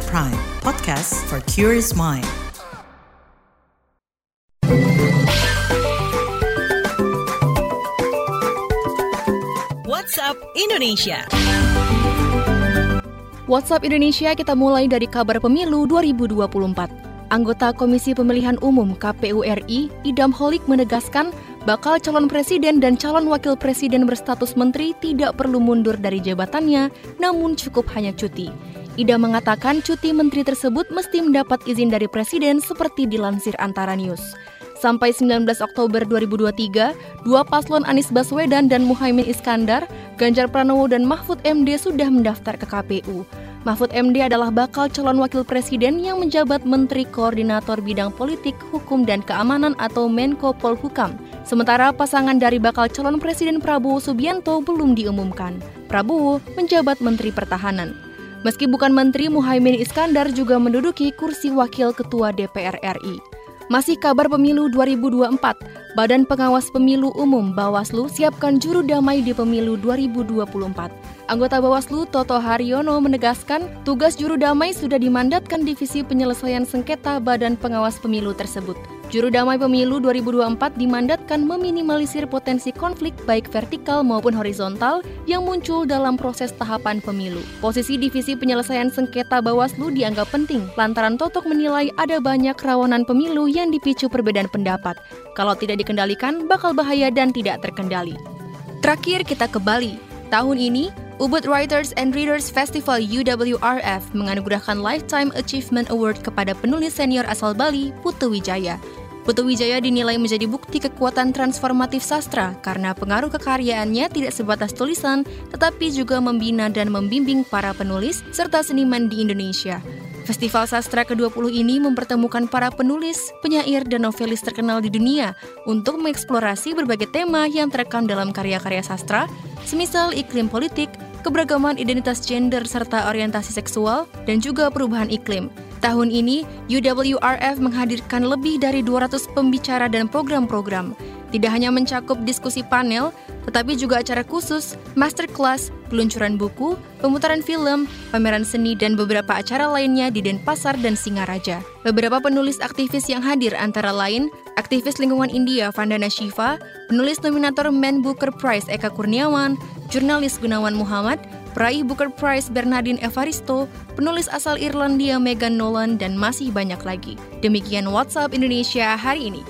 At Prime, podcast for curious mind. WhatsApp Indonesia. WhatsApp Indonesia kita mulai dari kabar pemilu 2024. Anggota Komisi Pemilihan Umum KPU RI, Idam Holik menegaskan bakal calon presiden dan calon wakil presiden berstatus menteri tidak perlu mundur dari jabatannya, namun cukup hanya cuti. Ida mengatakan cuti menteri tersebut mesti mendapat izin dari presiden seperti dilansir Antara News. Sampai 19 Oktober 2023, dua paslon Anies Baswedan dan Muhaimin Iskandar, Ganjar Pranowo dan Mahfud MD sudah mendaftar ke KPU. Mahfud MD adalah bakal calon wakil presiden yang menjabat Menteri Koordinator Bidang Politik, Hukum, dan Keamanan atau Menko Polhukam. Sementara pasangan dari bakal calon presiden Prabowo Subianto belum diumumkan. Prabowo menjabat Menteri Pertahanan. Meski bukan menteri, Muhaimin Iskandar juga menduduki kursi wakil ketua DPR RI. Masih kabar pemilu 2024, Badan Pengawas Pemilu Umum Bawaslu siapkan juru damai di pemilu 2024. Anggota Bawaslu Toto Haryono menegaskan tugas juru damai sudah dimandatkan Divisi Penyelesaian Sengketa Badan Pengawas Pemilu tersebut. Juru damai pemilu 2024 dimandatkan meminimalisir potensi konflik baik vertikal maupun horizontal yang muncul dalam proses tahapan pemilu. Posisi Divisi Penyelesaian Sengketa Bawaslu dianggap penting lantaran Totok menilai ada banyak rawanan pemilu yang dipicu perbedaan pendapat. Kalau tidak dikendalikan, bakal bahaya dan tidak terkendali. Terakhir kita ke Bali. Tahun ini, Ubud Writers and Readers Festival UWRF menganugerahkan Lifetime Achievement Award kepada penulis senior asal Bali, Putu Wijaya. Putu Wijaya dinilai menjadi bukti kekuatan transformatif sastra karena pengaruh kekaryaannya tidak sebatas tulisan, tetapi juga membina dan membimbing para penulis serta seniman di Indonesia. Festival Sastra ke-20 ini mempertemukan para penulis, penyair, dan novelis terkenal di dunia untuk mengeksplorasi berbagai tema yang terekam dalam karya-karya sastra, semisal iklim politik, keberagaman identitas gender serta orientasi seksual, dan juga perubahan iklim. Tahun ini, UWRF menghadirkan lebih dari 200 pembicara dan program-program. Tidak hanya mencakup diskusi panel, tetapi juga acara khusus, masterclass, peluncuran buku, pemutaran film, pameran seni, dan beberapa acara lainnya di Denpasar dan Singaraja. Beberapa penulis aktivis yang hadir antara lain, aktivis lingkungan India Vandana Shiva, penulis nominator Man Booker Prize Eka Kurniawan, jurnalis Gunawan Muhammad, peraih Booker Prize Bernardine Evaristo, penulis asal Irlandia Megan Nolan, dan masih banyak lagi. Demikian WhatsApp Indonesia hari ini.